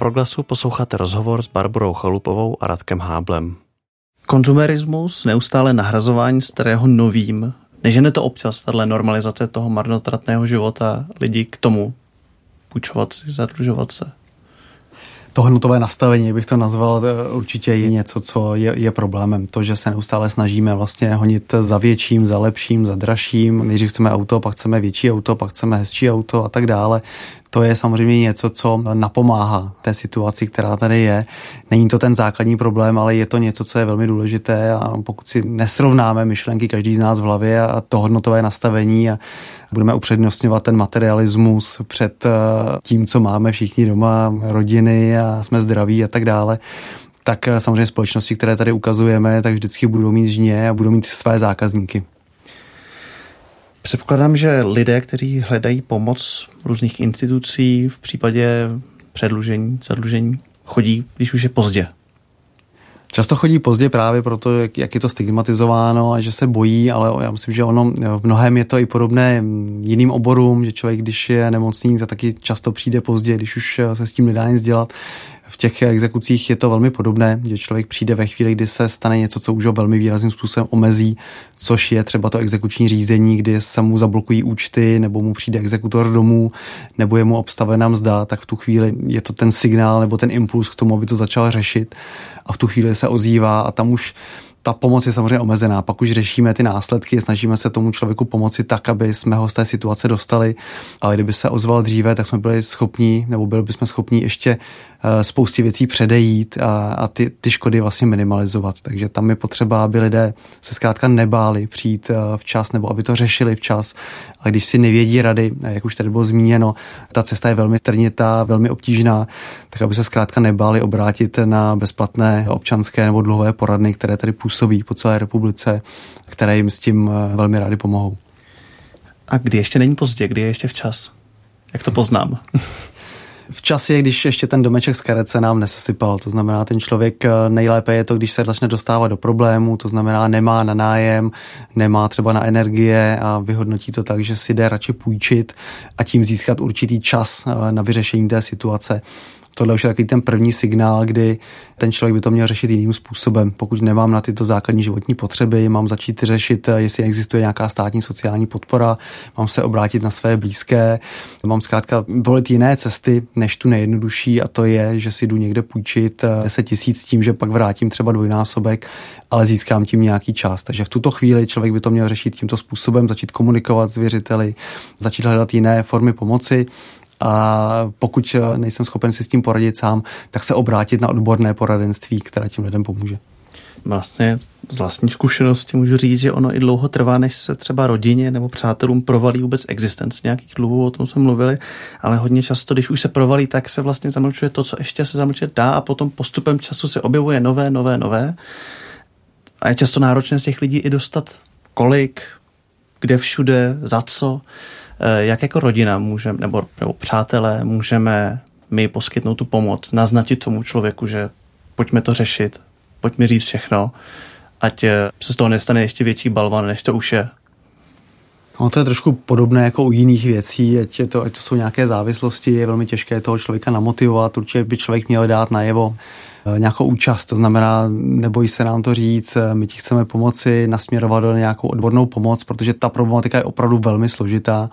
Proglasu posloucháte rozhovor s Barbarou Chalupovou a Radkem Háblem. Konzumerismus, neustále nahrazování starého novým, nežene to občas, tato normalizace toho marnotratného života lidí k tomu půjčovat si, zadlužovat se? To hodnotové nastavení, bych to nazval, určitě je něco, co je, je problémem. To, že se neustále snažíme vlastně honit za větším, za lepším, za dražším. Nejdřív chceme auto, pak chceme větší auto, pak chceme hezčí auto a tak dále to je samozřejmě něco, co napomáhá té situaci, která tady je. Není to ten základní problém, ale je to něco, co je velmi důležité a pokud si nesrovnáme myšlenky každý z nás v hlavě a to hodnotové nastavení a budeme upřednostňovat ten materialismus před eh, tím, co máme všichni doma, rodiny a jsme zdraví a tak dále, tak eh, samozřejmě společnosti, které tady ukazujeme, tak vždycky budou mít žně a budou mít své zákazníky. Předpokládám, že lidé, kteří hledají pomoc různých institucí v případě předlužení, zadlužení, chodí, když už je pozdě. Často chodí pozdě právě proto, jak, jak je to stigmatizováno a že se bojí, ale já myslím, že ono v mnohem je to i podobné jiným oborům, že člověk, když je nemocný, tak taky často přijde pozdě, když už se s tím nedá nic dělat v těch exekucích je to velmi podobné, že člověk přijde ve chvíli, kdy se stane něco, co už ho velmi výrazným způsobem omezí, což je třeba to exekuční řízení, kdy se mu zablokují účty, nebo mu přijde exekutor domů, nebo je mu obstavená mzda, tak v tu chvíli je to ten signál nebo ten impuls k tomu, aby to začal řešit a v tu chvíli se ozývá a tam už ta pomoc je samozřejmě omezená. Pak už řešíme ty následky, snažíme se tomu člověku pomoci tak, aby jsme ho z té situace dostali, ale kdyby se ozval dříve, tak jsme byli schopni, nebo byli bychom schopni ještě spoustě věcí předejít a, a ty, ty škody vlastně minimalizovat. Takže tam je potřeba, aby lidé se zkrátka nebáli přijít eh, včas nebo aby to řešili včas. A když si nevědí rady, jak už tady bylo zmíněno, ta cesta je velmi trnitá, velmi obtížná, tak aby se zkrátka nebáli obrátit na bezplatné občanské nebo dlouhé poradny, které tady působí po celé republice, které jim s tím eh, velmi rádi pomohou. A kdy ještě není pozdě, kdy je ještě včas? Jak to poznám? [LAUGHS] v čase, když ještě ten domeček z karet se nám nesesypal. To znamená, ten člověk eh, nejlépe je to, když se začne dostávat do problémů, to znamená, nemá na nájem, nemá třeba na energie a vyhodnotí to tak, že si jde radši půjčit a tím získat určitý čas eh, na vyřešení té situace tohle už je takový ten první signál, kdy ten člověk by to měl řešit jiným způsobem. Pokud nemám na tyto základní životní potřeby, mám začít řešit, jestli existuje nějaká státní sociální podpora, mám se obrátit na své blízké, mám zkrátka volit jiné cesty, než tu nejjednodušší a to je, že si jdu někde půjčit 10 tisíc s tím, že pak vrátím třeba dvojnásobek, ale získám tím nějaký čas. Takže v tuto chvíli člověk by to měl řešit tímto způsobem, začít komunikovat s věřiteli, začít hledat jiné formy pomoci a pokud nejsem schopen si s tím poradit sám, tak se obrátit na odborné poradenství, které tím lidem pomůže. vlastně z vlastní zkušenosti můžu říct, že ono i dlouho trvá, než se třeba rodině nebo přátelům provalí vůbec existence nějakých dluhů, o tom jsme mluvili, ale hodně často, když už se provalí, tak se vlastně zamlčuje to, co ještě se zamlčet dá a potom postupem času se objevuje nové, nové, nové. A je často náročné z těch lidí i dostat kolik, kde všude, za co, eh, jak jako rodina můžeme, nebo, nebo přátelé můžeme my poskytnout tu pomoc, naznačit tomu člověku, že pojďme to řešit, pojďme říct všechno, ať eh, se z toho nestane ještě větší balvan, než to už je. No to je trošku podobné jako u jiných věcí, ať, je to, ať to jsou nějaké závislosti, je velmi těžké toho člověka namotivovat, určitě by člověk měl dát najevo eh, nějakou účast, to znamená, nebojí se nám to říct, eh, my ti chceme pomoci, nasměrovat do nějakou odbornou pomoc, protože ta problematika je opravdu velmi složitá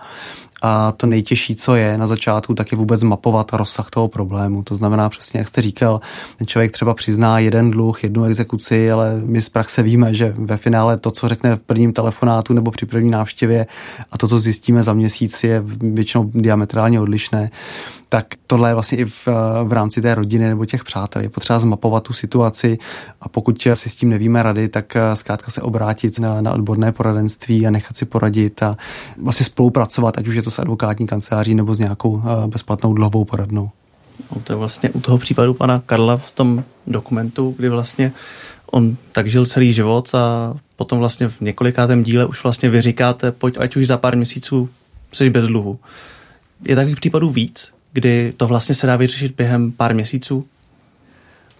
a to nejtěžší, co je na začátku, tak je vůbec mapovat rozsah toho problému. To znamená přesně, jak jste říkal, ten člověk třeba přizná jeden dluh, jednu exekuci, ale my z praxe víme, že ve finále to, co řekne v prvním telefonátu nebo při první návštěvě a to, co zjistíme za měsíc, je většinou diametrálně odlišné tak tohle je vlastně i v, v rámci té rodiny nebo těch přátel. Je potřeba zmapovat tu situaci a pokud si s tím nevíme rady, tak eh, zkrátka se obrátit na, na odborné poradenství a nechat si poradit a vlastně spolupracovat, ať už je to s advokátní kanceláří nebo s nějakou eh, bezplatnou dlouhou poradnou. No, to je vlastně u toho případu pana Karla v tom dokumentu, kdy vlastně on tak žil celý život a potom vlastně v několikátém díle už vlastně vy říkáte, pojď, ať už za pár měsíců jsi bez dluhu. Je takových případů víc? kdy to vlastně se dá vyřešit během pár měsíců?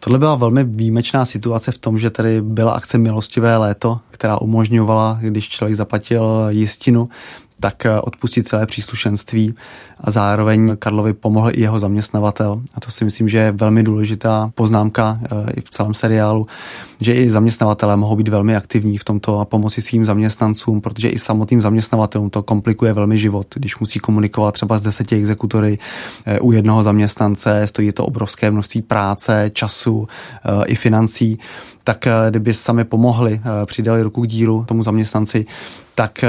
Tohle byla velmi výjimečná situace v tom, že tady byla akce Milostivé léto, která umožňovala, když člověk zaplatil jistinu, tak eh, odpustit celé příslušenství a zároveň Karlovi pomohl i jeho zaměstnavatel. A to si myslím, že je velmi důležitá poznámka eh, i v celém seriálu, že i zaměstnavatelé mohou být velmi aktivní v tomto a pomoci svým zaměstnancům, protože i samotným zaměstnavatelům to komplikuje velmi život, když musí komunikovat třeba s deseti exekutory eh, u jednoho zaměstnance, stojí to obrovské množství práce, času i financí, tak kdyby sami pomohli, přidali ruku k dílu tomu zaměstnanci, tak eh,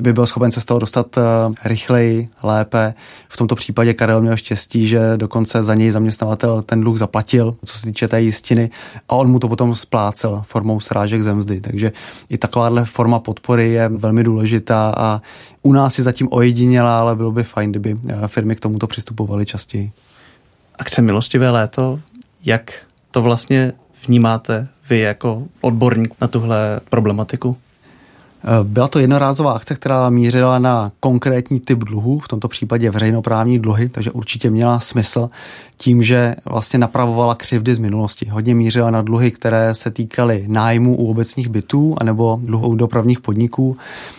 by byl schopen se z toho dostat eh, rychleji, lépe. V tomto případě Karel měl štěstí, že dokonce za něj zaměstnavatel ten dluh zaplatil, co se týče té jistiny, a on mu to potom splácel formou srážek zemzdy. Takže i takováhle forma podpory je velmi důležitá a u nás je zatím ojedinělá, ale bylo by fajn, kdyby eh, firmy k tomuto přistupovaly častěji. Akce Milostivé léto, jak to vlastně vnímáte vy jako odborník na tuhle problematiku? Eh, byla to jednorázová akce, která mířila na konkrétní typ dluhů, v tomto případě veřejnoprávní dluhy, takže určitě měla smysl tím, že vlastně napravovala křivdy z minulosti. Hodně mířila na dluhy, které se týkaly nájmu u obecních bytů anebo dluhů dopravních podniků,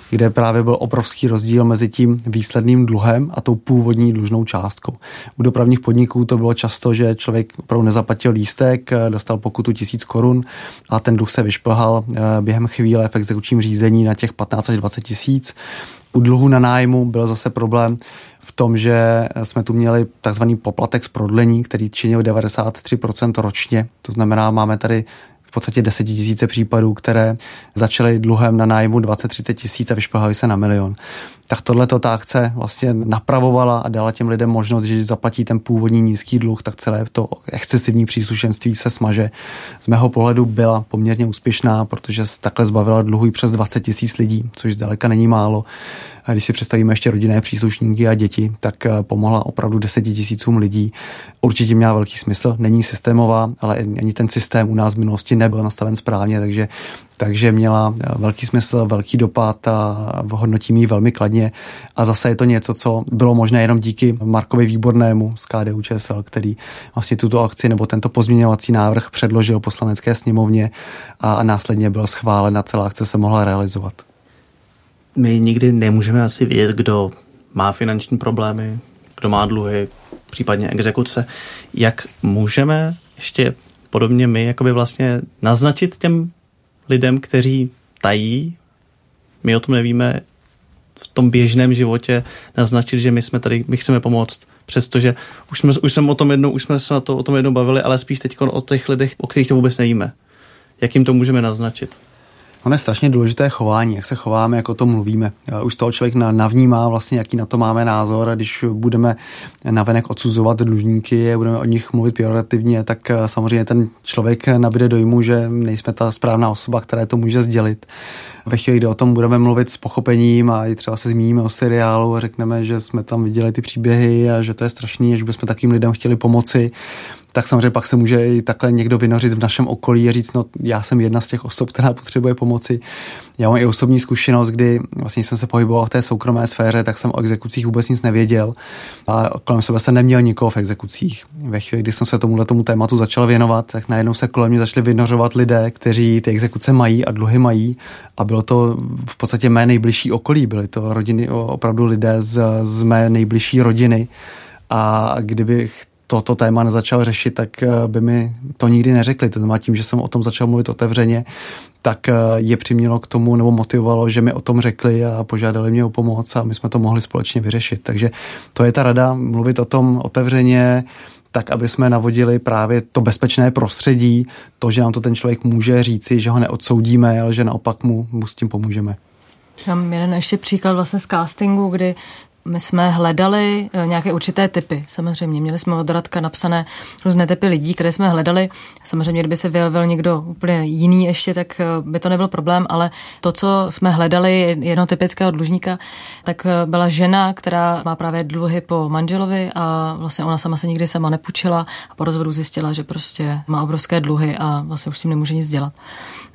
kde právě byl obrovský rozdíl mezi tím výsledným dluhem a tou původní dlužnou částkou. U dopravních podniků to bylo často, že člověk opravdu nezaplatil lístek, dostal pokutu tisíc korun a ten dluh se vyšplhal eh, během chvíle v exekučním řízení na těch 15 až 20 tisíc. U dluhu na nájmu byl zase problém v tom, že jsme tu měli takzvaný poplatek z prodlení, který činil 93% ročně. To znamená, máme tady v podstatě desetitisíce případů, které začaly dluhem na nájmu 20-30 tisíc a vyšplhaly se na milion. Tak tohle ta akce vlastně napravovala a dala těm lidem možnost, že zaplatí ten původní nízký dluh, tak celé to excesivní příslušenství se smaže. Z mého pohledu byla poměrně úspěšná, protože takhle zbavila dluhu i přes 20 tisíc lidí, což zdaleka není málo. A když si představíme ještě rodinné příslušníky a děti, tak eh, pomohla opravdu deseti tisícům lidí. Určitě měla velký smysl, není systémová, ale ani ten systém u nás v minulosti nebyl nastaven správně, takže takže měla eh, velký smysl, velký dopad a hodnotím ji velmi kladně. A zase je to něco, co bylo možné jenom díky Markovi Výbornému z KDU ČSL, který vlastně tuto akci nebo tento pozměňovací návrh předložil poslanecké sněmovně a následně byl schválen a celá akce se mohla realizovat my nikdy nemůžeme asi vědět, kdo má finanční problémy, kdo má dluhy, případně exekuce. Jak můžeme ještě podobně my jakoby vlastně naznačit těm lidem, kteří tají, my o tom nevíme, v tom běžném životě naznačit, že my jsme tady, my chceme pomoct, přestože už, jsme, už jsem o tom jednou, už jsme se na to o tom jednou bavili, ale spíš teď o těch lidech, o kterých to vůbec nevíme. Jak jim to můžeme naznačit? Ono je strašně důležité chování, jak se chováme, jak o tom mluvíme. Už toho člověk navnímá vlastně, jaký na to máme názor a když budeme navenek odsuzovat dlužníky budeme o nich mluvit pejorativně, tak eh, samozřejmě ten člověk nabíde dojmu, že nejsme ta správná osoba, která to může sdělit. Ve chvíli, kdy o tom budeme mluvit s pochopením a i třeba se zmíníme o seriálu a řekneme, že jsme tam viděli ty příběhy a že to je strašný, že bychom takým lidem chtěli pomoci, tak samozřejmě pak se může i takhle někdo vynořit v našem okolí a říct, no já jsem jedna z těch osob, která potřebuje pomoci. Já mám i osobní zkušenost, kdy vlastně jsem se pohyboval v té soukromé sféře, tak jsem o exekucích vůbec nic nevěděl a kolem sebe jsem neměl nikoho v exekucích. Ve chvíli, kdy jsem se tomuhle tomu tématu začal věnovat, tak najednou se kolem mě začali vynořovat lidé, kteří ty exekuce mají a dluhy mají a bylo to v podstatě mé nejbližší okolí, byly to rodiny, opravdu lidé z, z mé nejbližší rodiny. A kdybych toto téma nezačal řešit, tak eh, by mi to nikdy neřekli. To znamená tím, že jsem o tom začal mluvit otevřeně, tak eh, je přimělo k tomu nebo motivovalo, že mi o tom řekli a požádali mě o pomoc a my jsme to mohli společně vyřešit. Takže to je ta rada, mluvit o tom otevřeně, tak aby jsme navodili právě to bezpečné prostředí, to, že nám to ten člověk může říci, že ho neodsoudíme, ale že naopak mu, mu s tím pomůžeme. Mám jeden ještě příklad vlastně z castingu, kdy my jsme hledali eh, nějaké určité typy. Samozřejmě měli jsme od Radka napsané různé typy lidí, které jsme hledali. Samozřejmě, kdyby se vyjevil někdo úplně jiný ještě, tak eh, by to nebyl problém, ale to, co jsme hledali jedno typického dlužníka, tak eh, byla žena, která má právě dluhy po manželovi a vlastně ona sama se nikdy sama nepůjčila a po rozvodu zjistila, že prostě má obrovské dluhy a vlastně už s tím nemůže nic dělat.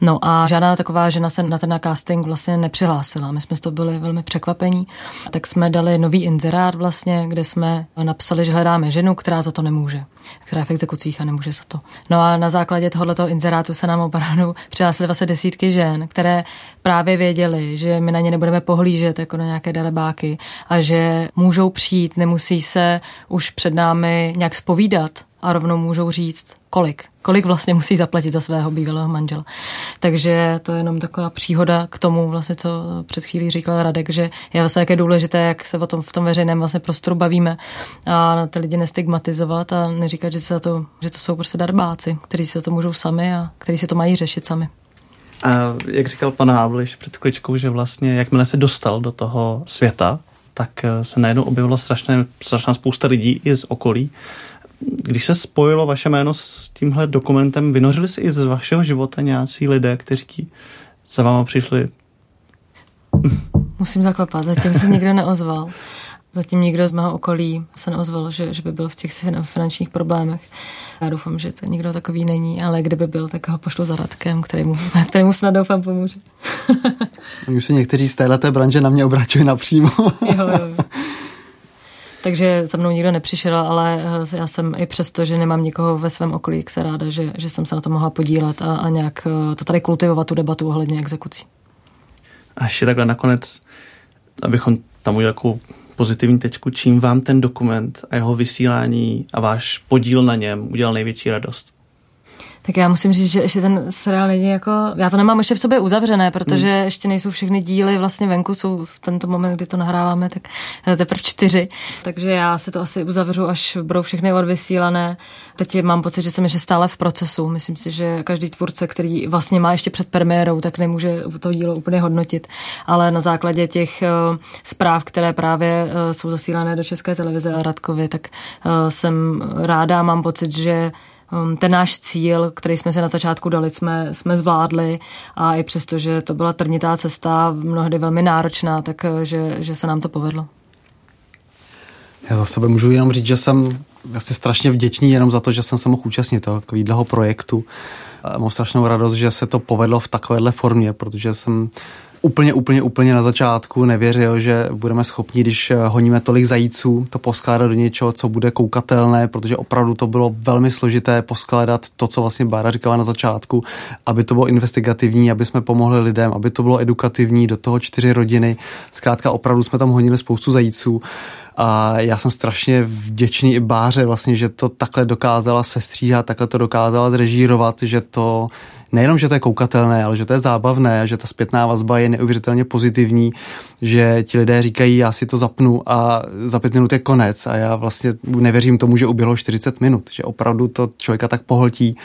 No a žádná taková žena se na ten casting vlastně nepřihlásila. My jsme z toho byli velmi překvapení, tak jsme dali nový inzerát vlastně, kde jsme napsali, že hledáme ženu, která za to nemůže, která je v exekucích a nemůže za to. No a na základě tohoto inzerátu se nám opravdu [LAUGHS] přihlásily vlastně desítky žen, které právě věděli, že my na ně nebudeme pohlížet jako na nějaké darebáky a že můžou přijít, nemusí se už před námi nějak spovídat a rovnou můžou říct, kolik. Kolik vlastně musí zaplatit za svého bývalého manžela. Takže to je jenom taková příhoda k tomu, vlastně, co před chvílí říkal Radek, že je vlastně jak je důležité, jak se o tom v tom veřejném vlastně prostoru bavíme a ty lidi nestigmatizovat a neříkat, že, se to, že to jsou prostě darbáci, kteří se to můžou sami a kteří se to mají řešit sami. A jak říkal pan Hábliš před kličkou, že vlastně jakmile se dostal do toho světa, tak se najednou objevilo strašné, strašná spousta lidí i z okolí, když se spojilo vaše jméno s tímhle dokumentem, vynořili si i z vašeho života nějací lidé, kteří za váma přišli? Musím zaklepat, zatím se nikdo neozval. Zatím nikdo z mého okolí se neozval, že, že by byl v těch finančních problémech. Já doufám, že to nikdo takový není, ale kdyby byl, tak ho pošlu za Radkem, kterému, [LAUGHS] kterému snad doufám pomůže. [LAUGHS] Už se někteří z této branže na mě obraťují napřímo. jo, jo. Takže za mnou nikdo nepřišel, ale eh, já jsem i přesto, že nemám nikoho ve svém okolí, jak se ráda, že, že jsem se na to mohla podílet a, a nějak eh, to tady kultivovat tu debatu ohledně exekucí. A ještě takhle nakonec, abychom tam udělali takovou pozitivní tečku, čím vám ten dokument a jeho vysílání a váš podíl na něm udělal největší radost? Tak já musím říct, že ještě ten seriál není jako, já to nemám ještě v sobě uzavřené, protože hmm. ještě nejsou všechny díly vlastně venku, jsou v tento moment, kdy to nahráváme, tak teprve čtyři, takže já si to asi uzavřu, až budou všechny odvysílané. Teď mám pocit, že jsem ještě stále v procesu. Myslím si, že každý tvůrce, který vlastně má ještě před premiérou, tak nemůže to dílo úplně hodnotit, ale na základě těch uh, zpráv, které právě uh, jsou zasílané do České televize a Radkovi, tak jsem ráda, mám pocit, že ten náš cíl, který jsme si na začátku dali, jsme, jsme zvládli a i přesto, že to byla trnitá cesta, mnohdy velmi náročná, tak eh, že, se nám to povedlo. Já za sebe můžu jenom říct, že jsem vlastně strašně vděčný jenom za to, že jsem se mohl účastnit takového projektu. Mám strašnou radost, že se to povedlo v takovéhle formě, protože jsem úplně, úplně, úplně na začátku nevěřil, že budeme schopni, když eh, honíme tolik zajíců, to poskládat do něčeho, co bude koukatelné, protože opravdu to bylo velmi složité poskládat to, co vlastně Bára říkala na začátku, aby to bylo investigativní, aby jsme pomohli lidem, aby to bylo edukativní, do toho čtyři rodiny. Zkrátka opravdu jsme tam honili spoustu zajíců A já jsem strašně vděčný i Báře vlastně, že to takhle dokázala sestříhat, takhle to dokázala zrežírovat, že to nejenom, že to je koukatelné, ale že to je zábavné, že ta zpětná vazba je neuvěřitelně pozitivní, že ti lidé říkají, já si to zapnu a za pět minut je konec a já vlastně nevěřím tomu, že uběhlo 40 minut, že opravdu to člověka tak pohltí,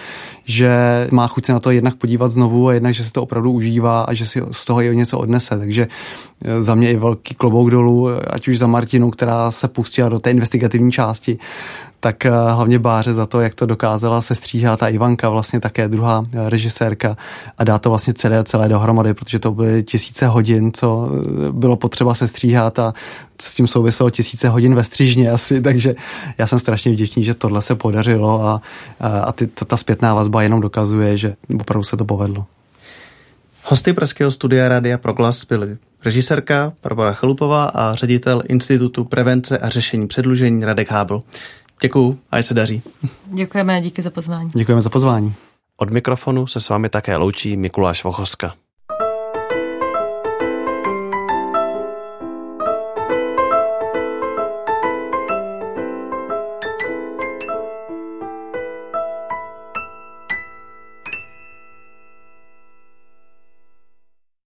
že má chuť se na to jednak podívat znovu a jednak, že si to opravdu užívá a že si z toho i něco odnese. Takže eh, za mě i velký klobouk dolů, ať už za Martinu, která se pustila do té investigativní části, tak eh, hlavně Báře za to, jak to dokázala se stříhat a Ivanka vlastně také druhá eh, režisérka a dá to vlastně celé, celé dohromady, protože to byly tisíce hodin, co eh, bylo potřeba se stříhat a s tím souviselo tisíce hodin ve střížně asi, [LAUGHS] takže já jsem strašně vděčný, že tohle se podařilo a, a ty, ta, ta zpětná vazba jenom dokazuje, že opravdu se to povedlo. Hosty Pražského studia Rádia Proglas byly režisérka Barbara Chalupová a ředitel Institutu prevence a řešení předlužení Radek Hábl. Děkuju a se daří. Děkujeme a díky za pozvání. Děkujeme za pozvání. Od mikrofonu se s vámi také loučí Mikuláš Vochoska.